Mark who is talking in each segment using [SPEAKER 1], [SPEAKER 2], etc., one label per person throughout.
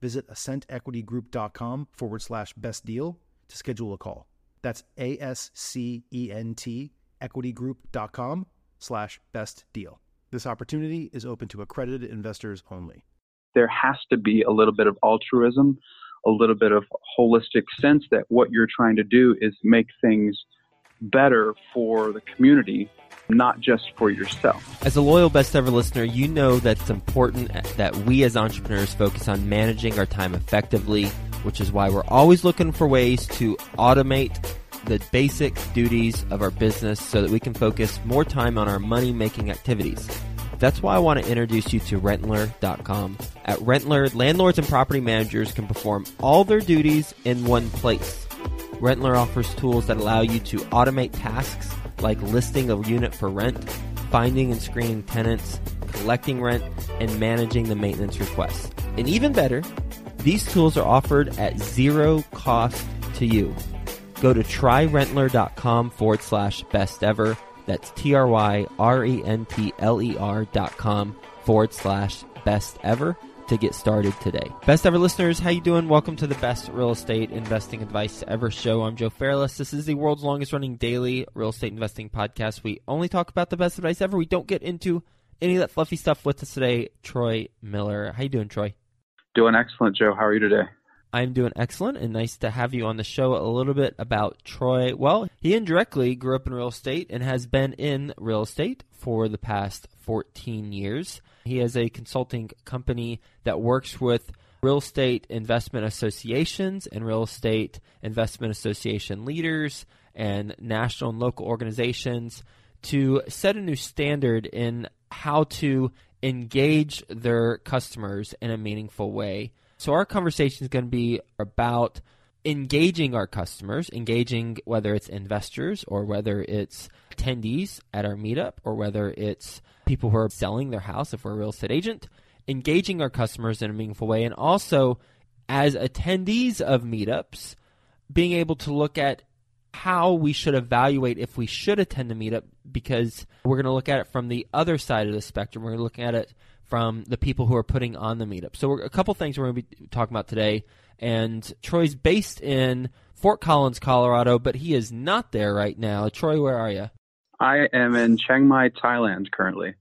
[SPEAKER 1] visit ascentequitygroup.com forward slash best deal to schedule a call. That's A S C E N T equitygroup.com slash best deal. This opportunity is open to accredited investors only.
[SPEAKER 2] There has to be a little bit of altruism, a little bit of holistic sense that what you're trying to do is make things better for the community, not just for yourself.
[SPEAKER 3] As a loyal best ever listener, you know that it's important that we as entrepreneurs focus on managing our time effectively, which is why we're always looking for ways to automate the basic duties of our business so that we can focus more time on our money making activities. That's why I want to introduce you to Rentler.com. At Rentler, landlords and property managers can perform all their duties in one place. Rentler offers tools that allow you to automate tasks like listing a unit for rent, finding and screening tenants, collecting rent, and managing the maintenance requests. And even better, these tools are offered at zero cost to you. Go to tryrentler.com forward slash best ever. That's T R Y R E N T L E R dot com forward slash best ever to get started today. Best ever listeners, how you doing? Welcome to the best real estate investing advice ever show. I'm Joe Fairless. This is the world's longest running daily real estate investing podcast. We only talk about the best advice ever. We don't get into any of that fluffy stuff with us today. Troy Miller. How you doing, Troy?
[SPEAKER 2] Doing excellent, Joe. How are you today?
[SPEAKER 3] I'm doing excellent and nice to have you on the show. A little bit about Troy. Well, he indirectly grew up in real estate and has been in real estate for the past 14 years. He has a consulting company that works with real estate investment associations and real estate investment association leaders and national and local organizations to set a new standard in how to engage their customers in a meaningful way. So, our conversation is going to be about engaging our customers, engaging whether it's investors or whether it's attendees at our meetup or whether it's people who are selling their house if we're a real estate agent, engaging our customers in a meaningful way, and also as attendees of meetups, being able to look at how we should evaluate if we should attend a meetup because we're going to look at it from the other side of the spectrum. We're looking at it from the people who are putting on the meetup. So, a couple things we're going to be talking about today. And Troy's based in Fort Collins, Colorado, but he is not there right now. Troy, where are you?
[SPEAKER 2] I am in Chiang Mai, Thailand currently.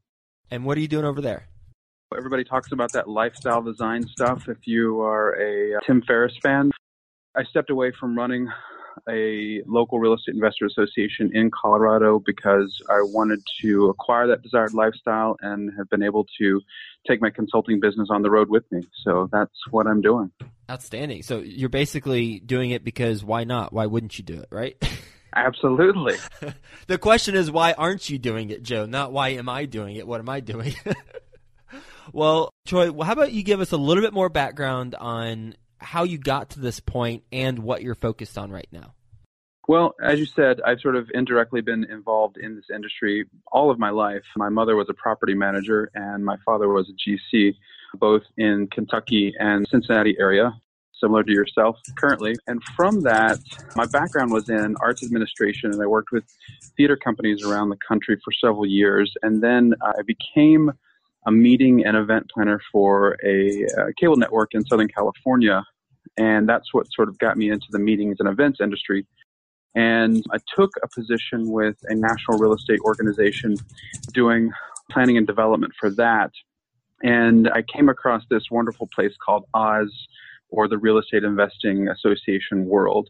[SPEAKER 3] And what are you doing over there?
[SPEAKER 2] Everybody talks about that lifestyle design stuff. If you are a Tim Ferriss fan, I stepped away from running a local real estate investor association in Colorado because I wanted to acquire that desired lifestyle and have been able to take my consulting business on the road with me. So that's what I'm doing.
[SPEAKER 3] Outstanding. So you're basically doing it because why not? Why wouldn't you do it, right?
[SPEAKER 2] Absolutely.
[SPEAKER 3] the question is why aren't you doing it, Joe? Not why am I doing it? What am I doing? well, Troy, how about you give us a little bit more background on how you got to this point and what you're focused on right now.
[SPEAKER 2] Well, as you said, I've sort of indirectly been involved in this industry all of my life. My mother was a property manager and my father was a GC, both in Kentucky and Cincinnati area, similar to yourself currently. And from that, my background was in arts administration and I worked with theater companies around the country for several years. And then I became a meeting and event planner for a, a cable network in Southern California. And that's what sort of got me into the meetings and events industry. And I took a position with a national real estate organization doing planning and development for that. And I came across this wonderful place called Oz or the Real Estate Investing Association world.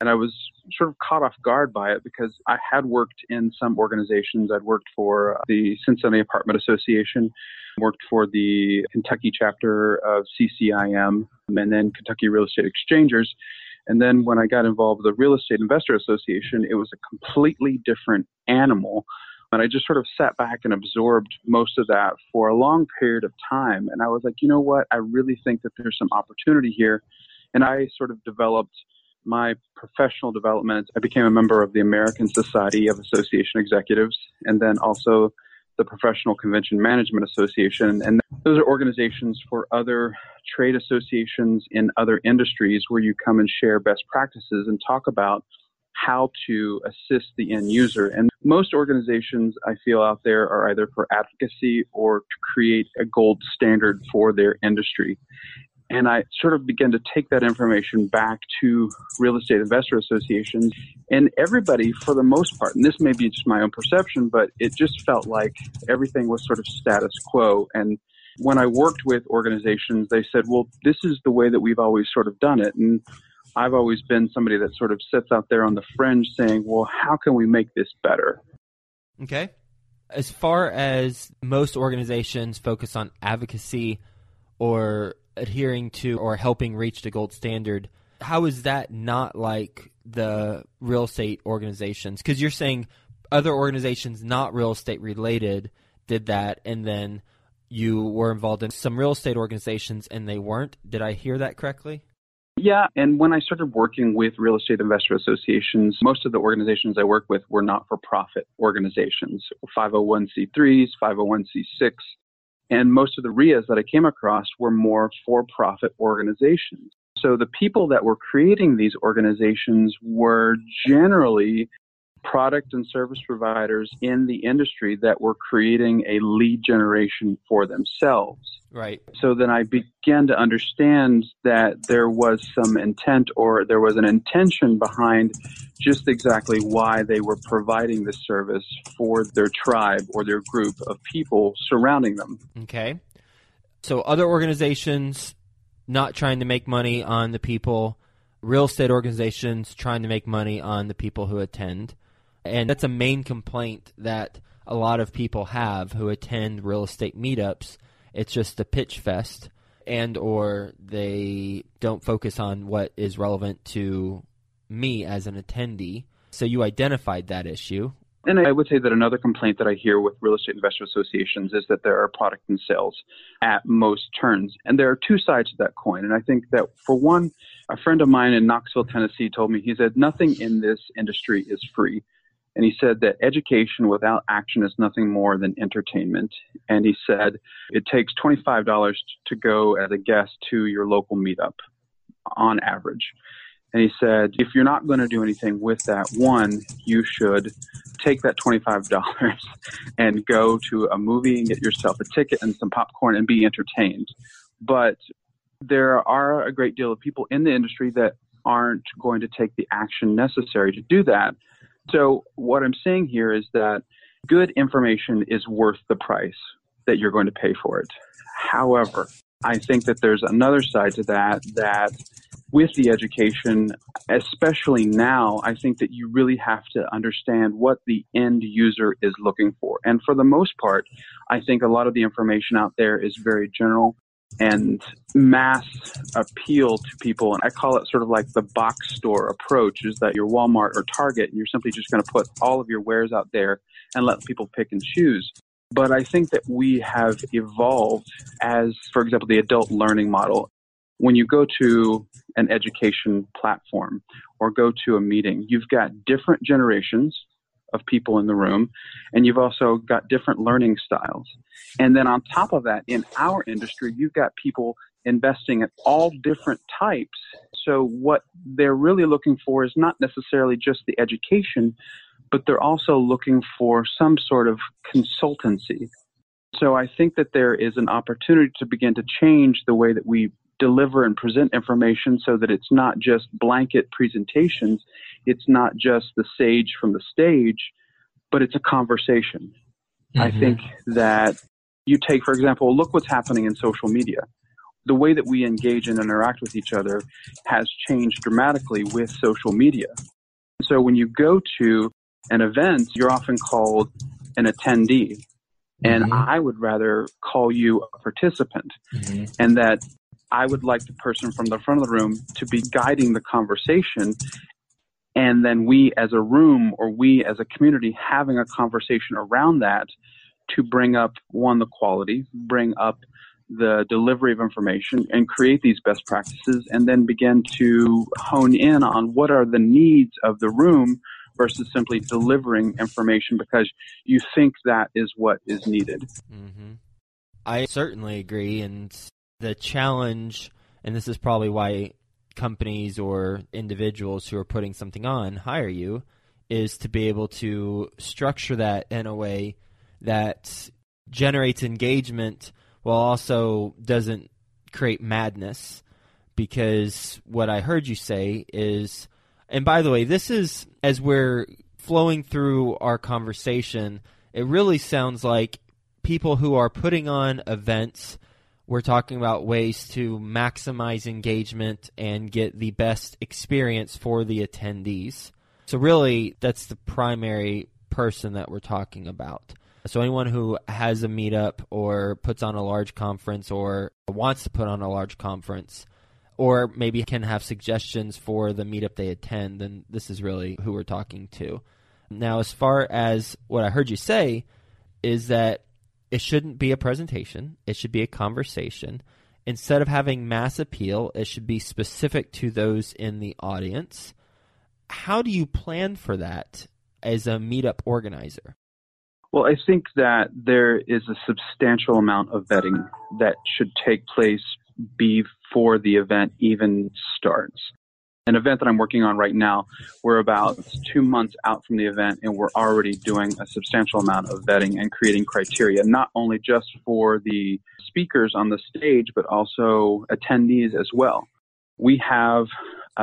[SPEAKER 2] And I was sort of caught off guard by it because I had worked in some organizations. I'd worked for the Cincinnati Apartment Association, worked for the Kentucky chapter of CCIM, and then Kentucky Real Estate Exchangers. And then when I got involved with the Real Estate Investor Association, it was a completely different animal. And I just sort of sat back and absorbed most of that for a long period of time. And I was like, you know what? I really think that there's some opportunity here. And I sort of developed my professional development. I became a member of the American Society of Association Executives and then also the Professional Convention Management Association. And those are organizations for other trade associations in other industries where you come and share best practices and talk about how to assist the end user. And most organizations I feel out there are either for advocacy or to create a gold standard for their industry. And I sort of began to take that information back to real estate investor associations. And everybody, for the most part, and this may be just my own perception, but it just felt like everything was sort of status quo. And when I worked with organizations, they said, well, this is the way that we've always sort of done it. And I've always been somebody that sort of sits out there on the fringe saying, well, how can we make this better?
[SPEAKER 3] Okay. As far as most organizations focus on advocacy or adhering to or helping reach the gold standard, how is that not like the real estate organizations? Because you're saying other organizations not real estate related did that, and then you were involved in some real estate organizations and they weren't. Did I hear that correctly?
[SPEAKER 2] Yeah, and when I started working with real estate investor associations, most of the organizations I worked with were not for profit organizations, 501c3s, 501c6, and most of the REIAs that I came across were more for profit organizations. So the people that were creating these organizations were generally product and service providers in the industry that were creating a lead generation for themselves.
[SPEAKER 3] Right.
[SPEAKER 2] So then I began to understand that there was some intent or there was an intention behind just exactly why they were providing this service for their tribe or their group of people surrounding them.
[SPEAKER 3] Okay. So other organizations not trying to make money on the people, real estate organizations trying to make money on the people who attend. And that's a main complaint that a lot of people have who attend real estate meetups. It's just a pitch fest and or they don't focus on what is relevant to me as an attendee. So you identified that issue.
[SPEAKER 2] And I would say that another complaint that I hear with real estate investor associations is that there are product and sales at most turns. And there are two sides to that coin. And I think that for one, a friend of mine in Knoxville, Tennessee told me, he said, nothing in this industry is free. And he said that education without action is nothing more than entertainment. And he said it takes $25 to go as a guest to your local meetup on average. And he said, if you're not going to do anything with that, one, you should take that $25 and go to a movie and get yourself a ticket and some popcorn and be entertained. But there are a great deal of people in the industry that aren't going to take the action necessary to do that. So what I'm saying here is that good information is worth the price that you're going to pay for it. However, I think that there's another side to that that with the education, especially now, I think that you really have to understand what the end user is looking for. And for the most part, I think a lot of the information out there is very general and mass appeal to people. And I call it sort of like the box store approach is that you're Walmart or Target and you're simply just going to put all of your wares out there and let people pick and choose. But I think that we have evolved as, for example, the adult learning model. When you go to an education platform or go to a meeting, you've got different generations of people in the room, and you've also got different learning styles. And then on top of that, in our industry, you've got people investing at all different types. So what they're really looking for is not necessarily just the education, but they're also looking for some sort of consultancy. So I think that there is an opportunity to begin to change the way that we deliver and present information so that it's not just blanket presentations, it's not just the sage from the stage, but it's a conversation. Mm-hmm. I think that you take, for example, look what's happening in social media. the way that we engage and interact with each other has changed dramatically with social media. So when you go to an event, you're often called an attendee. And mm-hmm. I would rather call you a participant. Mm-hmm. And that I would like the person from the front of the room to be guiding the conversation. And then we as a room or we as a community having a conversation around that to bring up one, the quality, bring up the delivery of information and create these best practices and then begin to hone in on what are the needs of the room versus simply delivering information because you think that is what is needed.
[SPEAKER 3] Mm-hmm. I certainly agree. And the challenge, and this is probably why companies or individuals who are putting something on hire you, is to be able to structure that in a way that generates engagement while also doesn't create madness. Because what I heard you say is, and by the way, this is as we're flowing through our conversation, it really sounds like people who are putting on events we're talking about ways to maximize engagement and get the best experience for the attendees. So, really, that's the primary person that we're talking about. So anyone who has a meetup or puts on a large conference or wants to put on a large conference or maybe can have suggestions for the meetup they attend, then this is really who we're talking to. Now, as far as what I heard you say, is that it shouldn't be a presentation, it should be a conversation. Instead of having mass appeal, it should be specific to those in the audience. How do you plan for that as a meetup organizer?
[SPEAKER 2] Well, I think that there is a substantial amount of vetting that should take place before the event even starts. An event that I'm working on right now, we're about two months out from the event and we're already doing a substantial amount of vetting and creating criteria, not only just for the speakers on the stage, but also attendees as well. We have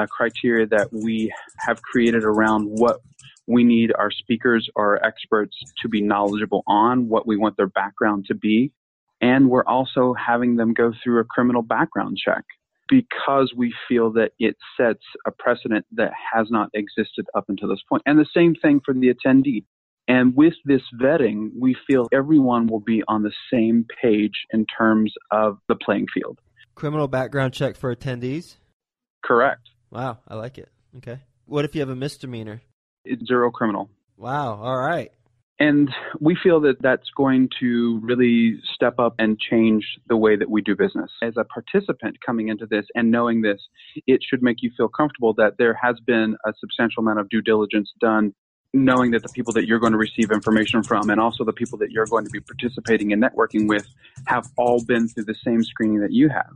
[SPEAKER 2] criteria that we have created around what we need our speakers or experts to be knowledgeable on what we want their background to be. And we're also having them go through a criminal background check because we feel that it sets a precedent that has not existed up until this point. And the same thing for the attendee. And with this vetting, we feel everyone will be on the same page in terms of the playing field.
[SPEAKER 3] Criminal background check for attendees?
[SPEAKER 2] Correct.
[SPEAKER 3] Wow, I like it. Okay. What if you have a misdemeanor?
[SPEAKER 2] It's zero criminal.
[SPEAKER 3] Wow. All right.
[SPEAKER 2] And we feel that that's going to really step up and change the way that we do business. As a participant coming into this and knowing this, it should make you feel comfortable that there has been a substantial amount of due diligence done, knowing that the people that you're going to receive information from and also the people that you're going to be participating and networking with have all been through the same screening that you have.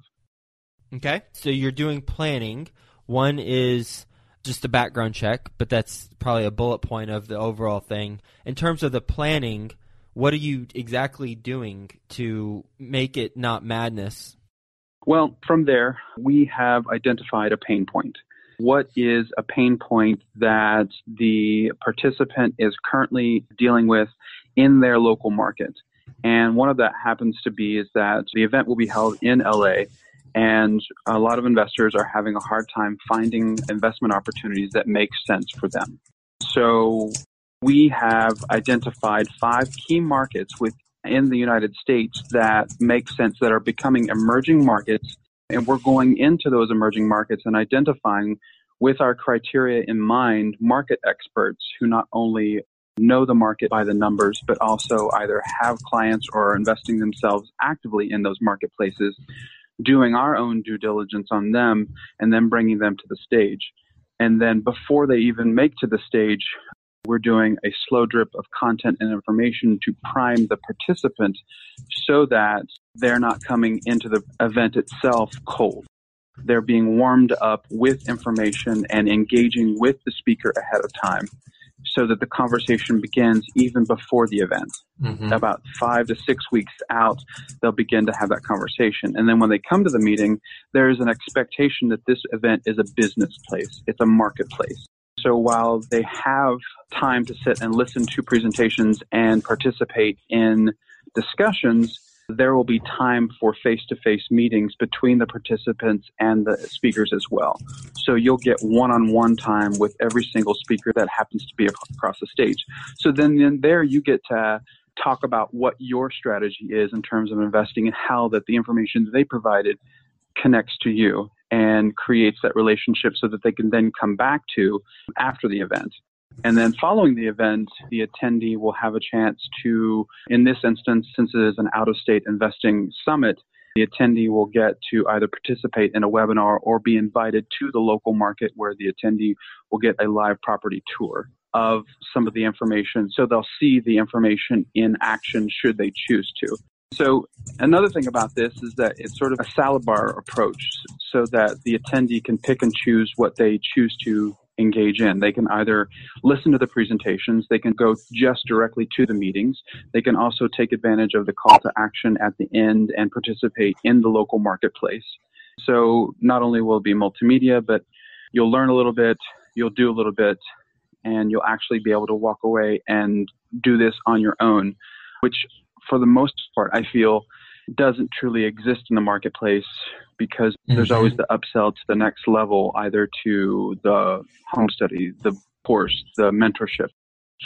[SPEAKER 3] Okay. So you're doing planning. One is just a background check, but that's probably a bullet point of the overall thing. In terms of the planning, what are you exactly doing to make it not madness?
[SPEAKER 2] Well, from there, we have identified a pain point. What is a pain point that the participant is currently dealing with in their local market? And one of that happens to be is that the event will be held in LA and a lot of investors are having a hard time finding investment opportunities that make sense for them. So we have identified five key markets within the United States that make sense that are becoming emerging markets. And we're going into those emerging markets and identifying with our criteria in mind market experts who not only know the market by the numbers, but also either have clients or are investing themselves actively in those marketplaces doing our own due diligence on them and then bringing them to the stage. And then before they even make to the stage, we're doing a slow drip of content and information to prime the participant so that they're not coming into the event itself cold. They're being warmed up with information and engaging with the speaker ahead of time so that the conversation begins even before the event. Mm-hmm. About five to six weeks out, they'll begin to have that conversation. And then when they come to the meeting, there is an expectation that this event is a business place, it's a marketplace. So while they have time to sit and listen to presentations and participate in discussions, there will be time for face to face meetings between the participants and the speakers as well. So you'll get one on one time with every single speaker that happens to be across the stage. So then, then there you get to talk about what your strategy is in terms of investing and how that the information they provided connects to you and creates that relationship so that they can then come back to after the event. And then following the event, the attendee will have a chance to, in this instance, since it is an out of state investing summit, the attendee will get to either participate in a webinar or be invited to the local market where the attendee will get a live property tour of some of the information. So they'll see the information in action should they choose to. So another thing about this is that it's sort of a salad bar approach so that the attendee can pick and choose what they choose to engage in. They can either listen to the presentations, they can go just directly to the meetings, they can also take advantage of the call to action at the end and participate in the local marketplace. So not only will it be multimedia, but you'll learn a little bit, you'll do a little bit, and you'll actually be able to walk away and do this on your own, which for the most part, I feel doesn't truly exist in the marketplace because mm-hmm. there's always the upsell to the next level, either to the home study, the course, the mentorship.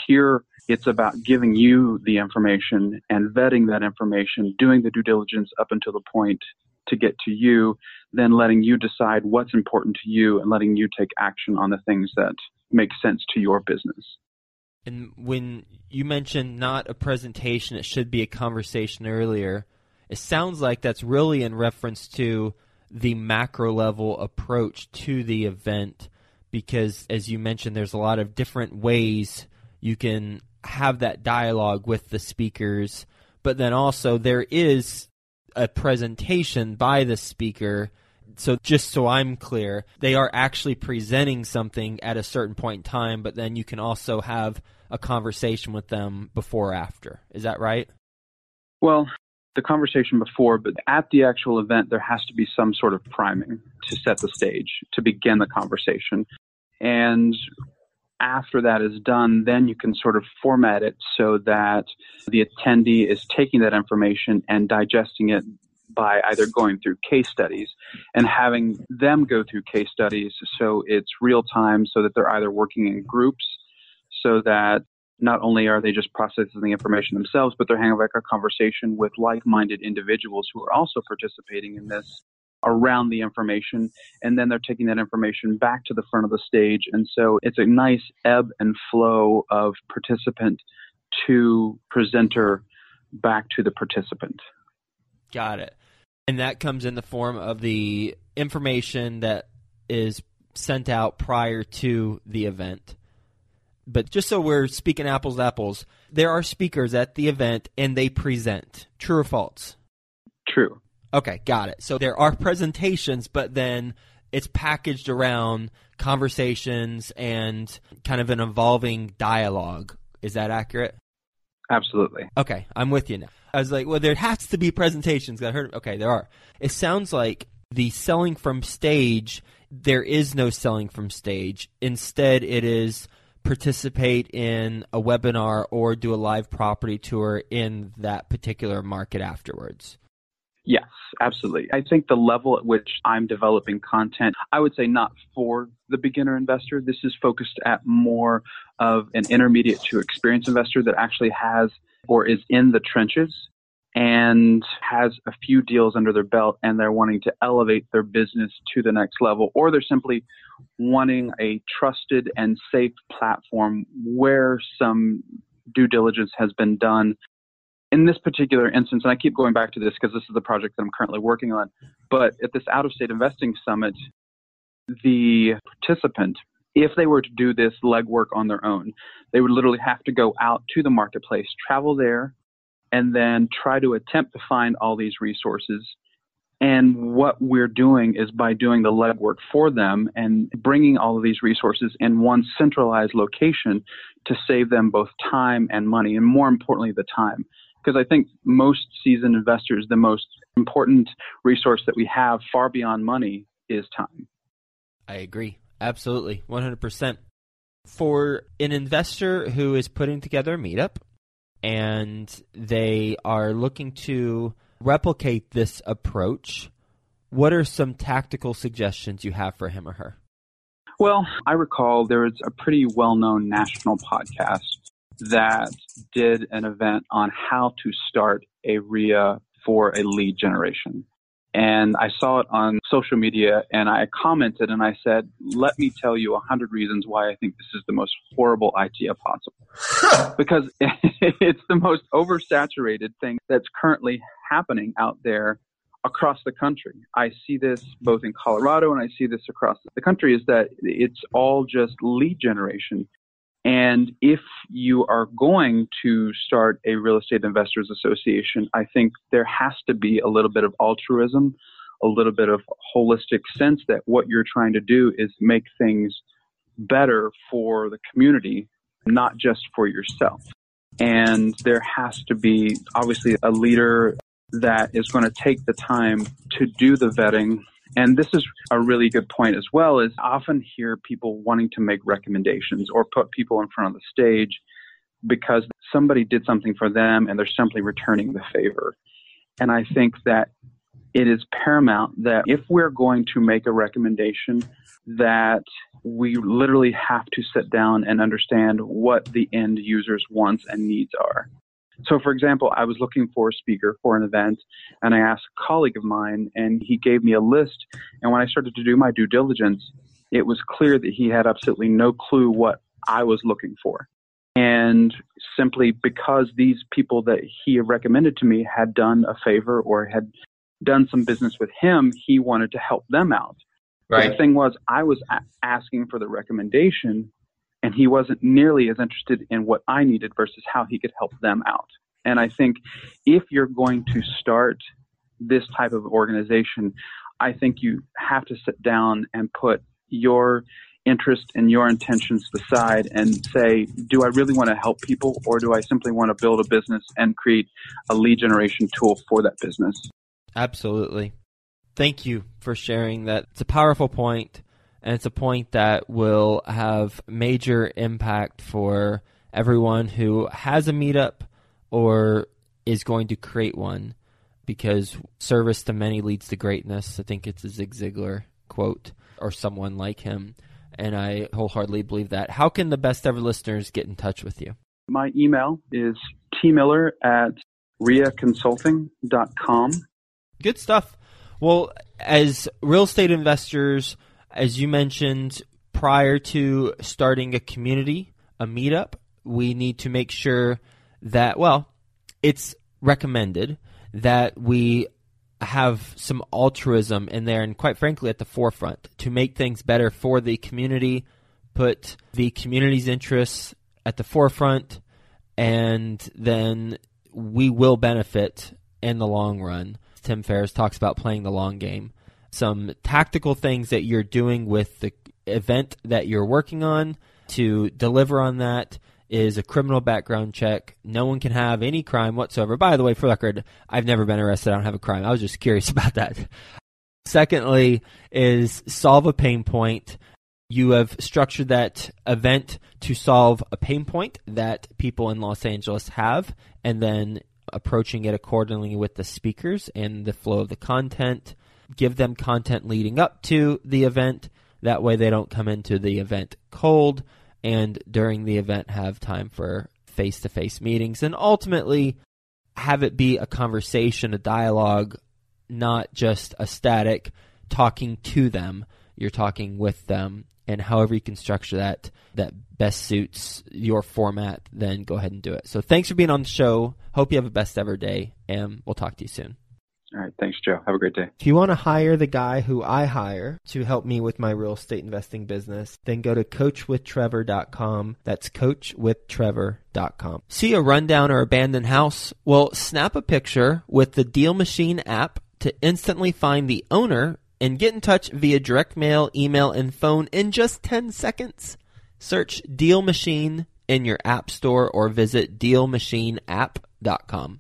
[SPEAKER 2] Here, it's about giving you the information and vetting that information, doing the due diligence up until the point to get to you, then letting you decide what's important to you and letting you take action on the things that make sense to your business.
[SPEAKER 3] And when you mentioned not a presentation, it should be a conversation earlier. It sounds like that's really in reference to the macro level approach to the event because, as you mentioned, there's a lot of different ways you can have that dialogue with the speakers, but then also there is a presentation by the speaker. So, just so I'm clear, they are actually presenting something at a certain point in time, but then you can also have a conversation with them before or after. Is that right?
[SPEAKER 2] Well, the conversation before, but at the actual event, there has to be some sort of priming to set the stage, to begin the conversation. And after that is done, then you can sort of format it so that the attendee is taking that information and digesting it by either going through case studies and having them go through case studies so it's real time so that they're either working in groups so that not only are they just processing the information themselves, but they're having like a conversation with like-minded individuals who are also participating in this around the information, and then they're taking that information back to the front of the stage. And so it's a nice ebb and flow of participant to presenter back to the participant.
[SPEAKER 3] Got it. And that comes in the form of the information that is sent out prior to the event but just so we're speaking apples to apples, there are speakers at the event and they present. True or false?
[SPEAKER 2] True.
[SPEAKER 3] Okay, got it. So there are presentations, but then it's packaged around conversations and kind of an evolving dialogue. Is that accurate?
[SPEAKER 2] Absolutely.
[SPEAKER 3] Okay, I'm with you now. I was like, well, there has to be presentations. I heard, okay, there are. It sounds like the selling from stage, there is no selling from stage. Instead, it is participate in a webinar or do a live property tour in that particular market afterwards?
[SPEAKER 2] Yes, absolutely. I think the level at which I'm developing content, I would say not for the beginner investor. This is focused at more of an intermediate to experienced investor that actually has or is in the trenches and has a few deals under their belt and they're wanting to elevate their business to the next level, or they're simply wanting a trusted and safe platform where some due diligence has been done. In this particular instance, and I keep going back to this because this is the project that I'm currently working on, but at this out of state investing summit, the participant, if they were to do this legwork on their own, they would literally have to go out to the marketplace, travel there, and then try to attempt to find all these resources. And what we're doing is by doing the legwork for them and bringing all of these resources in one centralized location to save them both time and money, and more importantly, the time. Because I think most seasoned investors, the most important resource that we have far beyond money is time.
[SPEAKER 3] I agree. Absolutely. 100%. For an investor who is putting together a meetup, and they are looking to replicate this approach, what are some tactical suggestions you have for him or her?
[SPEAKER 2] Well, I recall there was a pretty well known national podcast that did an event on how to start a REIA for a lead generation. And I saw it on social media and I commented and I said, let me tell you a hundred reasons why I think this is the most horrible idea possible. because it's the most oversaturated thing that's currently happening out there across the country. I see this both in Colorado and I see this across the country is that it's all just lead generation. And if you are going to start a real estate investors association, I think there has to be a little bit of altruism, a little bit of holistic sense that what you're trying to do is make things better for the community, not just for yourself. And there has to be obviously a leader that is going to take the time to do the vetting and this is a really good point as well is I often hear people wanting to make recommendations or put people in front of the stage because somebody did something for them and they're simply returning the favor. And I think that it is paramount that if we're going to make a recommendation that we literally have to sit down and understand what the end user's wants and needs are. So, for example, I was looking for a speaker for an event, and I asked a colleague of mine, and he gave me a list. And when I started to do my due diligence, it was clear that he had absolutely no clue what I was looking for. And simply because these people that he recommended to me had done a favor or had done some business with him, he wanted to help them out. Right. The thing was, I was a- asking for the recommendation and he wasn't nearly as interested in what I needed versus how he could help them out. And I think if you're going to start this type of organization, I think you have to sit down and put your interest and your intentions aside and say, do I really want to help people or do I simply want to build a business and create a lead generation tool for that business?
[SPEAKER 3] Absolutely. Thank you for sharing that. It's a powerful point and it's a point that will have major impact for everyone who has a meetup or is going to create one because service to many leads to greatness. I think it's a Zig Ziglar quote or someone like him. And I wholeheartedly believe that. How can the best ever listeners get in touch with you?
[SPEAKER 2] My email is tmiller at riaconsulting.com.
[SPEAKER 3] Good stuff. Well, as real estate investors, as you mentioned, prior to starting a community, a meetup, we need to make sure that, well, it's recommended that we have some altruism in there and quite frankly at the forefront to make things better for the community, put the community's interests at the forefront, and then we will benefit in the long run. Tim Ferriss talks about playing the long game some tactical things that you're doing with the event that you're working on to deliver on that is a criminal background check. No one can have any crime whatsoever. By the way, for record, I've never been arrested. I don't have a crime. I was just curious about that. Secondly, is solve a pain point. You have structured that event to solve a pain point that people in Los Angeles have, and then approaching it accordingly with the speakers and the flow of the content give them content leading up to the event. That way they don't come into the event cold and during the event have time for face to face meetings and ultimately have it be a conversation, a dialogue, not just a static talking to them. You're talking with them and however you can structure that that best suits your format, then go ahead and do it. So thanks for being on the show. Hope you have a best ever day and we'll talk to you soon.
[SPEAKER 2] All right. Thanks, Joe. Have a great day.
[SPEAKER 3] If you want to hire the guy who I hire to help me with my real estate investing business, then go to coachwithtrevor.com. That's coachwithtrevor.com. See a rundown or abandoned house? Well, snap a picture with the Deal Machine app to instantly find the owner and get in touch via direct mail, email, and phone in just 10 seconds. Search Deal Machine in your app store or visit dealmachineapp.com.